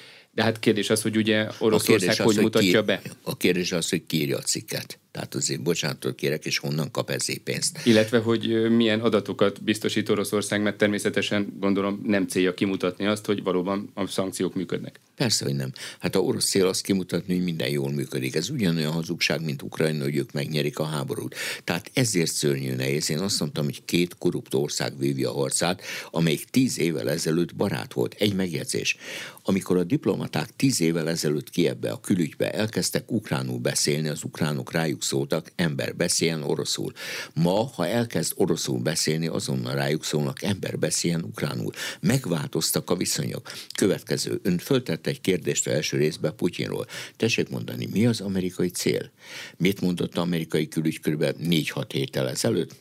De hát kérdés az, hogy ugye Oroszország hogy mutatja ki, be? A kérdés az, hogy kiírja a cikket. Tehát azért bocsánatot kérek, és honnan kap ezért pénzt. Illetve, hogy milyen adatokat biztosít Oroszország, mert természetesen gondolom nem célja kimutatni azt, hogy valóban a szankciók működnek. Persze, hogy nem. Hát a orosz cél azt kimutatni, hogy minden jól működik. Ez ugyanolyan hazugság, mint Ukrajna, hogy ők megnyerik a háborút. Tehát ezért szörnyű nehéz. Én azt mondtam, hogy két korrupt ország vívja a harcát, amelyik tíz évvel ezelőtt barát volt. Egy megjegyzés. Amikor a diplomaták tíz évvel ezelőtt Kievbe, a külügybe elkezdtek ukránul beszélni, az ukránok rájuk szóltak, ember beszéljen oroszul. Ma, ha elkezd oroszul beszélni, azonnal rájuk szólnak, ember beszéljen ukránul. Megváltoztak a viszonyok. Következő. Ön föltette egy kérdést az első részben Putyinról. Tessék mondani, mi az amerikai cél? Mit mondott az amerikai külügy kb. 4-6 héttel ezelőtt?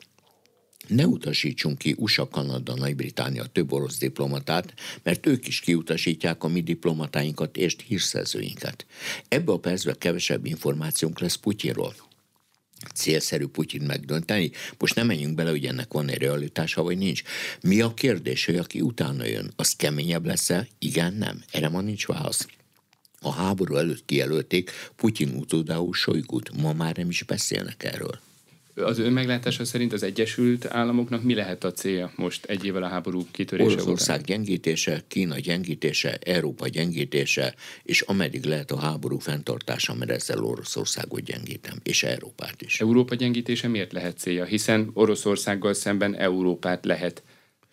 Ne utasítsunk ki USA, Kanada, Nagy-Británia több orosz diplomatát, mert ők is kiutasítják a mi diplomatáinkat és hírszerzőinket. Ebbe a percben kevesebb információnk lesz Putyinról célszerű Putyin megdönteni. Most nem menjünk bele, hogy ennek van egy realitása, vagy nincs. Mi a kérdés, hogy aki utána jön, az keményebb lesz-e? Igen, nem. Erre ma nincs válasz. A háború előtt kijelölték Putyin utódául Sojgut. Ma már nem is beszélnek erről. Az ön meglátása szerint az Egyesült Államoknak mi lehet a célja most egy évvel a háború kitörése Oroszország után? gyengítése, Kína gyengítése, Európa gyengítése, és ameddig lehet a háború fenntartása, mert ezzel Oroszországot gyengítem, és Európát is. Európa gyengítése miért lehet célja? Hiszen Oroszországgal szemben Európát lehet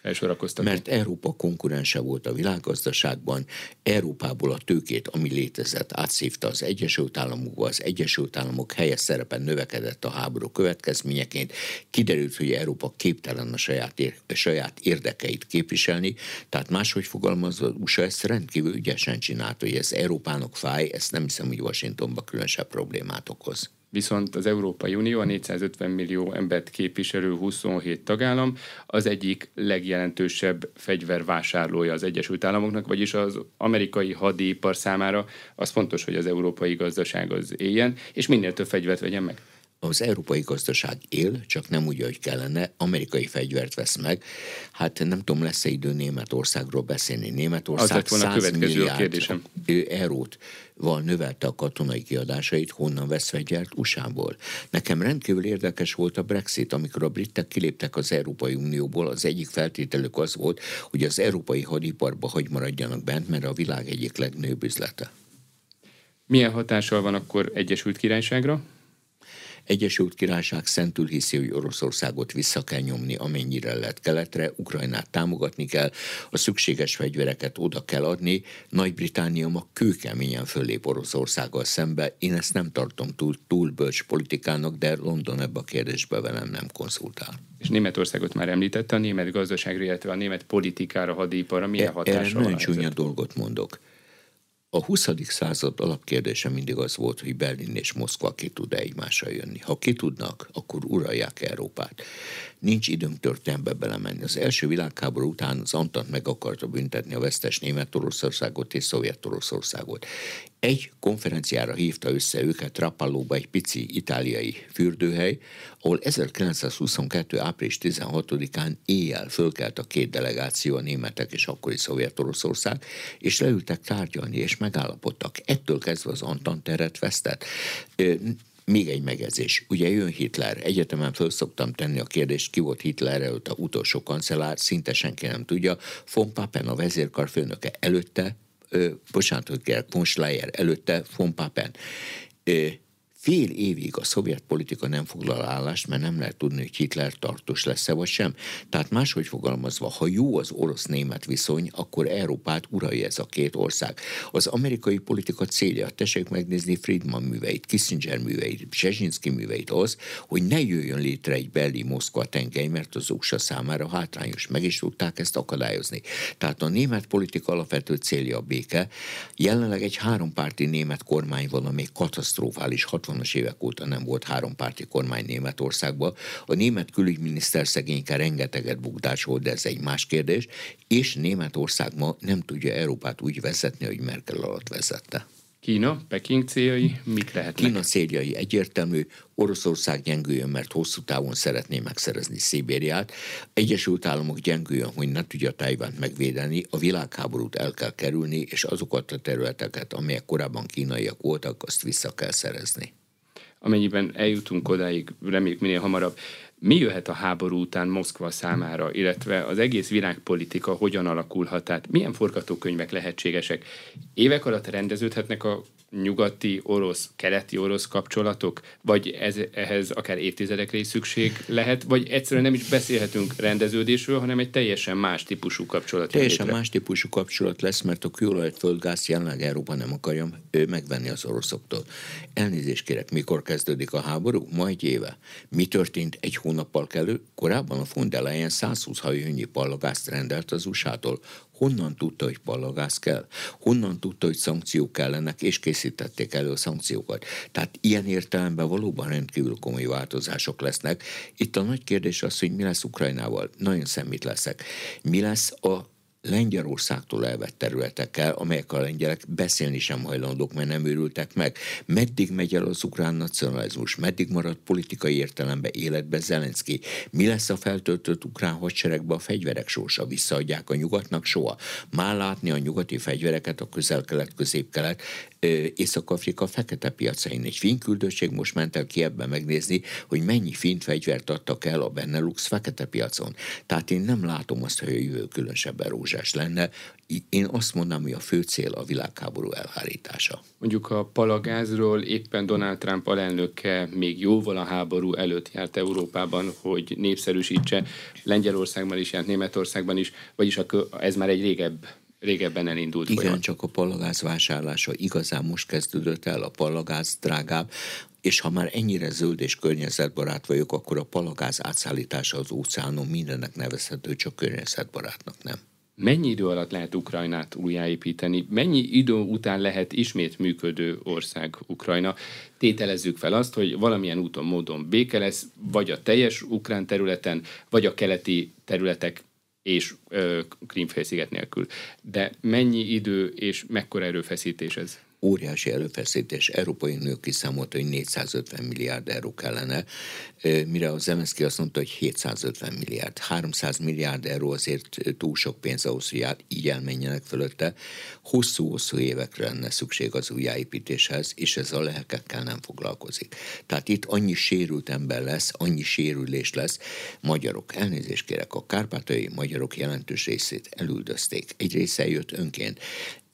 felsorakoztatni. Mert Európa konkurense volt a világgazdaságban, Európából a tőkét, ami létezett, átszívta az Egyesült Államokba, az Egyesült Államok helyes szerepen növekedett a háború következményeként, kiderült, hogy Európa képtelen a saját, ér, saját érdekeit képviselni, tehát máshogy fogalmazva, USA ezt rendkívül ügyesen csinált, hogy ez Európának fáj, ezt nem hiszem, hogy Washingtonban különösebb problémát okoz. Viszont az Európai Unió a 450 millió embert képviselő 27 tagállam az egyik legjelentősebb fegyvervásárlója az Egyesült Államoknak, vagyis az amerikai hadipar számára az fontos, hogy az európai gazdaság az éljen, és minél több fegyvert vegyen meg. Az európai gazdaság él, csak nem úgy, ahogy kellene, amerikai fegyvert vesz meg. Hát nem tudom, lesz-e idő Németországról beszélni. Az Németország lett volna a 100 következő a milliárd kérdésem. ő eurót val növelte a katonai kiadásait, honnan vesz fegyvert USA-ból. Nekem rendkívül érdekes volt a Brexit, amikor a britek kiléptek az Európai Unióból, az egyik feltételük az volt, hogy az európai hadiparba hagy maradjanak bent, mert a világ egyik legnőbb üzlete. Milyen hatással van akkor Egyesült Királyságra? Egyesült Királyság szentül hiszi, hogy Oroszországot vissza kell nyomni, amennyire lehet keletre, Ukrajnát támogatni kell, a szükséges fegyvereket oda kell adni, Nagy-Britannia ma kőkeményen fölép Oroszországgal szembe, én ezt nem tartom túl, túl bölcs politikának, de London ebbe a kérdésbe velem nem konzultál. És Németországot már említette, a német gazdaságra, illetve a német politikára, hadiparra milyen E- Erre hatással van csúnya dolgot mondok. A 20. század alapkérdése mindig az volt, hogy Berlin és Moszkva ki tud -e egymással jönni. Ha ki tudnak, akkor uralják Európát. Nincs időnk történetbe belemenni. Az első világháború után az Antant meg akarta büntetni a vesztes Németországot és Szovjet-Oroszországot. Egy konferenciára hívta össze őket Rapallóba egy pici itáliai fürdőhely, ahol 1922. április 16-án éjjel fölkelt a két delegáció, a németek és akkori Szovjet-Oroszország, és leültek tárgyalni, és megállapodtak. Ettől kezdve az Antant teret vesztett. Még egy megjegyzés. Ugye jön Hitler. Egyetemen föl szoktam tenni a kérdést, ki volt Hitler előtt a utolsó kancellár, szinte senki nem tudja. Von Papen a vezérkar főnöke előtte, ö, bocsánat, hogy von Schleier előtte, von Papen. Ö, fél évig a szovjet politika nem foglal állást, mert nem lehet tudni, hogy Hitler tartós lesz-e vagy sem. Tehát máshogy fogalmazva, ha jó az orosz-német viszony, akkor Európát uralja ez a két ország. Az amerikai politika célja, tessék megnézni Friedman műveit, Kissinger műveit, Brzezinski műveit az, hogy ne jöjjön létre egy belli Moszkva tengely, mert az USA számára hátrányos. Meg is tudták ezt akadályozni. Tehát a német politika alapvető célja a béke. Jelenleg egy hárompárti német kormány van, amely katasztrofális 60 60-as évek óta nem volt hárompárti kormány Németországban. A német külügyminiszter szegényke rengeteget bukdásolt, de ez egy más kérdés, és Németország ma nem tudja Európát úgy vezetni, hogy Merkel alatt vezette. Kína, Peking céljai mik lehetnek? Kína céljai egyértelmű, Oroszország gyengüljön, mert hosszú távon szeretné megszerezni Szibériát, Egyesült Államok gyengüljön, hogy ne tudja Tajvánt megvédeni, a világháborút el kell kerülni, és azokat a területeket, amelyek korábban kínaiak voltak, azt vissza kell szerezni amennyiben eljutunk odáig, reméljük minél hamarabb, mi jöhet a háború után Moszkva számára, illetve az egész világpolitika hogyan alakulhat, tehát milyen forgatókönyvek lehetségesek. Évek alatt rendeződhetnek a nyugati orosz, keleti orosz kapcsolatok, vagy ez, ehhez akár évtizedekre is szükség lehet, vagy egyszerűen nem is beszélhetünk rendeződésről, hanem egy teljesen más típusú kapcsolat. Teljesen létre. más típusú kapcsolat lesz, mert a kőolajat földgáz jelenleg Európa nem akarja ő megvenni az oroszoktól. Elnézést kérek, mikor kezdődik a háború? Ma egy éve. Mi történt egy hónappal kelő? Korábban a von der Leyen 120 hajónyi pallagázt rendelt az USA-tól. Honnan tudta, hogy pallagáz kell? Honnan tudta, hogy szankciók kellenek, és készítették elő a szankciókat? Tehát ilyen értelemben valóban rendkívül komoly változások lesznek. Itt a nagy kérdés az, hogy mi lesz Ukrajnával. Nagyon szemmit leszek. Mi lesz a Lengyelországtól elvett területekkel, amelyek a lengyelek beszélni sem hajlandók, mert nem őrültek meg. Meddig megy el az ukrán nacionalizmus? Meddig marad politikai értelemben életbe Zelenszky? Mi lesz a feltöltött ukrán hadseregbe a fegyverek sorsa? Visszaadják a nyugatnak soha? Már látni a nyugati fegyvereket a közel-kelet, közép-kelet, Észak-Afrika fekete piacain. Egy finn most ment el ebben megnézni, hogy mennyi fint fegyvert adtak el a Benelux fekete piacon. Tehát én nem látom azt, hogy a jövő különösebben rózsás lenne. Én azt mondom, hogy a fő cél a világháború elhárítása. Mondjuk a palagázról éppen Donald Trump alelnöke még jóval a háború előtt járt Európában, hogy népszerűsítse. Lengyelországban is járt, Németországban is, vagyis ez már egy régebb régebben elindult Igen, folyamat. csak a palagáz vásárlása igazán most kezdődött el, a palagáz drágább, és ha már ennyire zöld és környezetbarát vagyok, akkor a palagáz átszállítása az óceánon mindennek nevezhető, csak környezetbarátnak nem. Mennyi idő alatt lehet Ukrajnát újjáépíteni? Mennyi idő után lehet ismét működő ország Ukrajna? Tételezzük fel azt, hogy valamilyen úton, módon béke lesz, vagy a teljes ukrán területen, vagy a keleti területek és Krímfélsziget nélkül. De mennyi idő és mekkora erőfeszítés ez? Óriási előfeszítés. Európai Unió kiszámolta, hogy 450 milliárd euró kellene, mire az MSZK azt mondta, hogy 750 milliárd. 300 milliárd euró azért túl sok pénz ahhoz, hogy így elmenjenek fölötte. Hosszú-hosszú évekre lenne szükség az újjáépítéshez, és ez a lelkekkel nem foglalkozik. Tehát itt annyi sérült ember lesz, annyi sérülés lesz. Magyarok, elnézést kérek, a kárpátai magyarok jelentős részét elüldözték. Egy része jött önként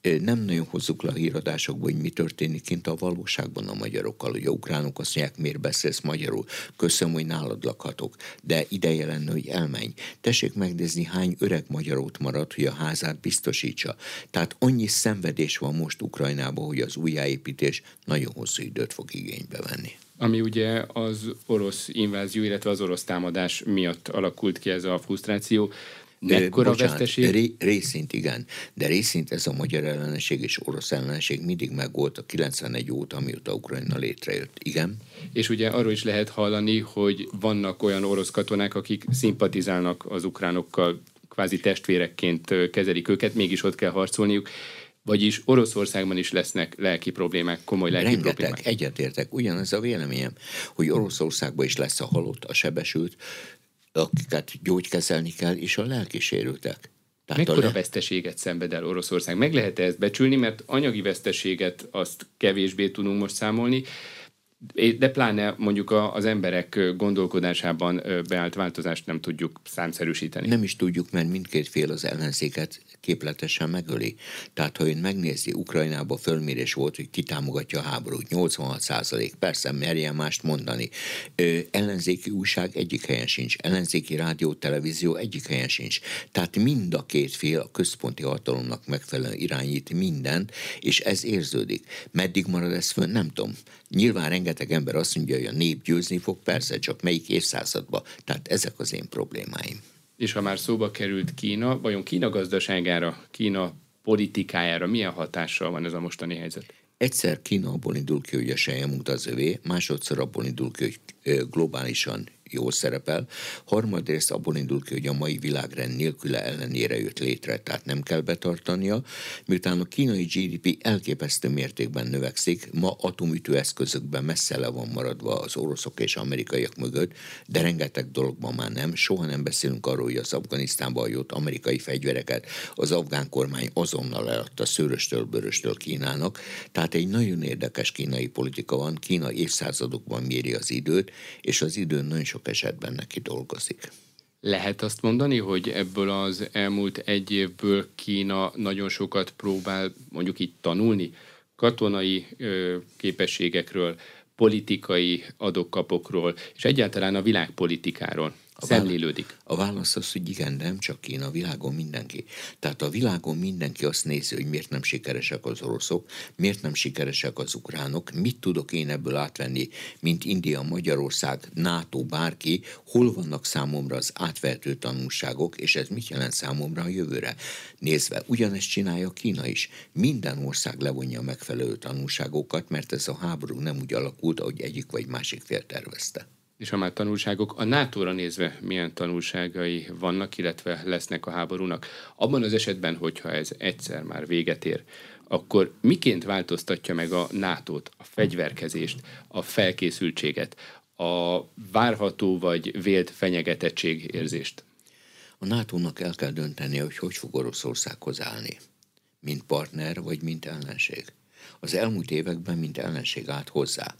nem nagyon hozzuk le a híradásokból, hogy mi történik kint a valóságban a magyarokkal, hogy a ukránok azt mondják, miért beszélsz magyarul, köszönöm, hogy nálad lakhatok, de ideje lenne, hogy elmenj. Tessék megnézni, hány öreg magyar ott maradt, hogy a házát biztosítsa. Tehát annyi szenvedés van most Ukrajnában, hogy az újjáépítés nagyon hosszú időt fog igénybe venni ami ugye az orosz invázió, illetve az orosz támadás miatt alakult ki ez a frusztráció Mekkora bocsánat, veszteség? Ré, részint igen, de részint ez a magyar ellenség és orosz ellenség mindig megvolt a 91 óta, amióta Ukrajna létrejött. Igen. És ugye arról is lehet hallani, hogy vannak olyan orosz katonák, akik szimpatizálnak az ukránokkal, kvázi testvérekként kezelik őket, mégis ott kell harcolniuk. Vagyis Oroszországban is lesznek lelki problémák, komoly lelki Rengeteg, problémák. egyetértek. Ugyanez a véleményem, hogy Oroszországban is lesz a halott, a sebesült, akiket gyógykezelni kell, és a lelkisérültek. Tehát Mekkora le... veszteséget szenved el Oroszország? Meg lehet -e ezt becsülni, mert anyagi veszteséget azt kevésbé tudunk most számolni, de pláne mondjuk az emberek gondolkodásában beállt változást nem tudjuk számszerűsíteni. Nem is tudjuk, mert mindkét fél az ellenzéket képletesen megöli. Tehát, ha ön megnézi, Ukrajnában fölmérés volt, hogy ki támogatja a háborút, 86 százalék, persze merjen mást mondani. Ö, ellenzéki újság egyik helyen sincs, ellenzéki rádió, televízió egyik helyen sincs. Tehát mind a két fél a központi hatalomnak megfelelően irányít mindent, és ez érződik. Meddig marad ez föl, nem tudom. Nyilván rengeteg ember azt mondja, hogy a nép győzni fog, persze, csak melyik évszázadban. Tehát ezek az én problémáim. És ha már szóba került Kína, vajon Kína gazdaságára, Kína politikájára milyen hatással van ez a mostani helyzet? Egyszer Kína abból indul ki, hogy a sejemút az övé, másodszor abból indul ki, hogy globálisan jól szerepel, harmadrészt abból indul ki, hogy a mai világrend nélküle ellenére jött létre, tehát nem kell betartania, miután a kínai GDP elképesztő mértékben növekszik, ma atomütő eszközökben messze le van maradva az oroszok és amerikaiak mögött, de rengeteg dologban már nem. Soha nem beszélünk arról, hogy az Afganisztánban jött amerikai fegyvereket az afgán kormány azonnal eladta szőröstől, bőröstől Kínának. Tehát egy nagyon érdekes kínai politika van. Kína évszázadokban méri az időt, és az időn nagyon sok esetben neki dolgozik. Lehet azt mondani, hogy ebből az elmúlt egy évből Kína nagyon sokat próbál mondjuk így tanulni katonai ö, képességekről, politikai adokkapokról, és egyáltalán a világpolitikáról. A szemlélődik. A válasz az, hogy igen, nem csak Kína, a világon mindenki. Tehát a világon mindenki azt nézi, hogy miért nem sikeresek az oroszok, miért nem sikeresek az ukránok, mit tudok én ebből átvenni, mint India, Magyarország, NATO, bárki, hol vannak számomra az átvehető tanulságok, és ez mit jelent számomra a jövőre nézve. Ugyanezt csinálja Kína is. Minden ország levonja a megfelelő tanulságokat, mert ez a háború nem úgy alakult, ahogy egyik vagy másik fél tervezte és a már tanulságok, a nato nézve milyen tanulságai vannak, illetve lesznek a háborúnak. Abban az esetben, hogyha ez egyszer már véget ér, akkor miként változtatja meg a nato a fegyverkezést, a felkészültséget, a várható vagy vélt fenyegetettség érzést? A NATO-nak el kell dönteni, hogy hogy fog Oroszországhoz állni. Mint partner, vagy mint ellenség. Az elmúlt években mint ellenség állt hozzá.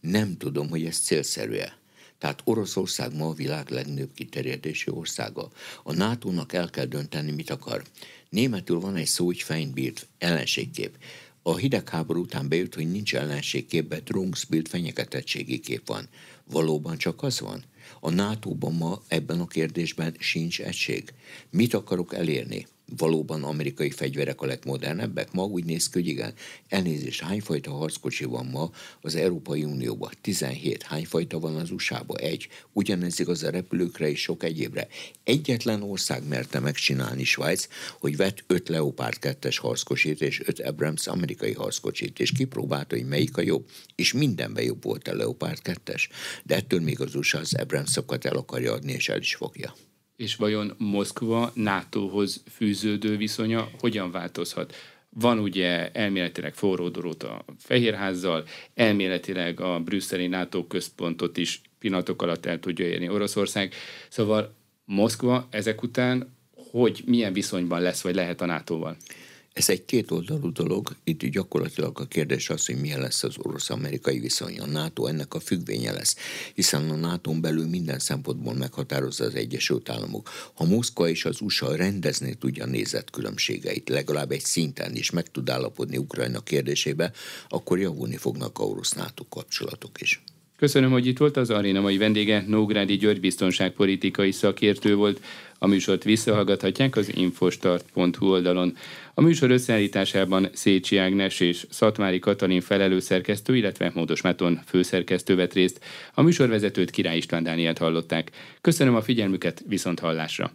Nem tudom, hogy ez célszerű-e. Tehát Oroszország ma a világ legnagyobb kiterjedési országa. A NATO-nak el kell dönteni, mit akar. Németül van egy szó, hogy Feindbild, ellenségkép. A hidegháború után bejött, hogy nincs ellenségkép, de Drungsbild fenyegetettségi kép van. Valóban csak az van? A NATO-ban ma ebben a kérdésben sincs egység. Mit akarok elérni? Valóban amerikai fegyverek a legmodernebbek? Ma úgy néz ki, hogy igen, elnézést, hányfajta harckocsi van ma az Európai Unióban? 17. Hányfajta van az USA-ban? Egy. Ugyanez igaz a repülőkre és sok egyébre. Egyetlen ország merte megcsinálni Svájc, hogy vett 5 Leopard 2-es harckocsit és 5 Abrams amerikai harckocsit, és kipróbálta, hogy melyik a jobb. És mindenben jobb volt a Leopard 2-es. De ettől még az USA az Abrams-okat el akarja adni, és el is fogja és vajon Moszkva NATO-hoz fűződő viszonya hogyan változhat? Van ugye elméletileg forró a Fehérházzal, elméletileg a brüsszeli NATO központot is pillanatok alatt el tudja érni Oroszország. Szóval Moszkva ezek után hogy milyen viszonyban lesz, vagy lehet a NATO-val? Ez egy kétoldalú dolog, itt gyakorlatilag a kérdés az, hogy milyen lesz az orosz-amerikai viszony. A NATO ennek a függvénye lesz, hiszen a nato belül minden szempontból meghatározza az Egyesült Államok. Ha Moszkva és az USA rendezni tudja nézetkülönbségeit, legalább egy szinten is meg tud állapodni Ukrajna kérdésébe, akkor javulni fognak a orosz-NATO kapcsolatok is. Köszönöm, hogy itt volt az aréna mai vendége, Nógrádi György biztonságpolitikai szakértő volt. A műsort visszahallgathatják az infostart.hu oldalon. A műsor összeállításában Szécsi Ágnes és Szatmári Katalin felelőszerkesztő, illetve Módos Meton főszerkesztő vett részt. A műsorvezetőt Király István Dánielt hallották. Köszönöm a figyelmüket, viszont hallásra!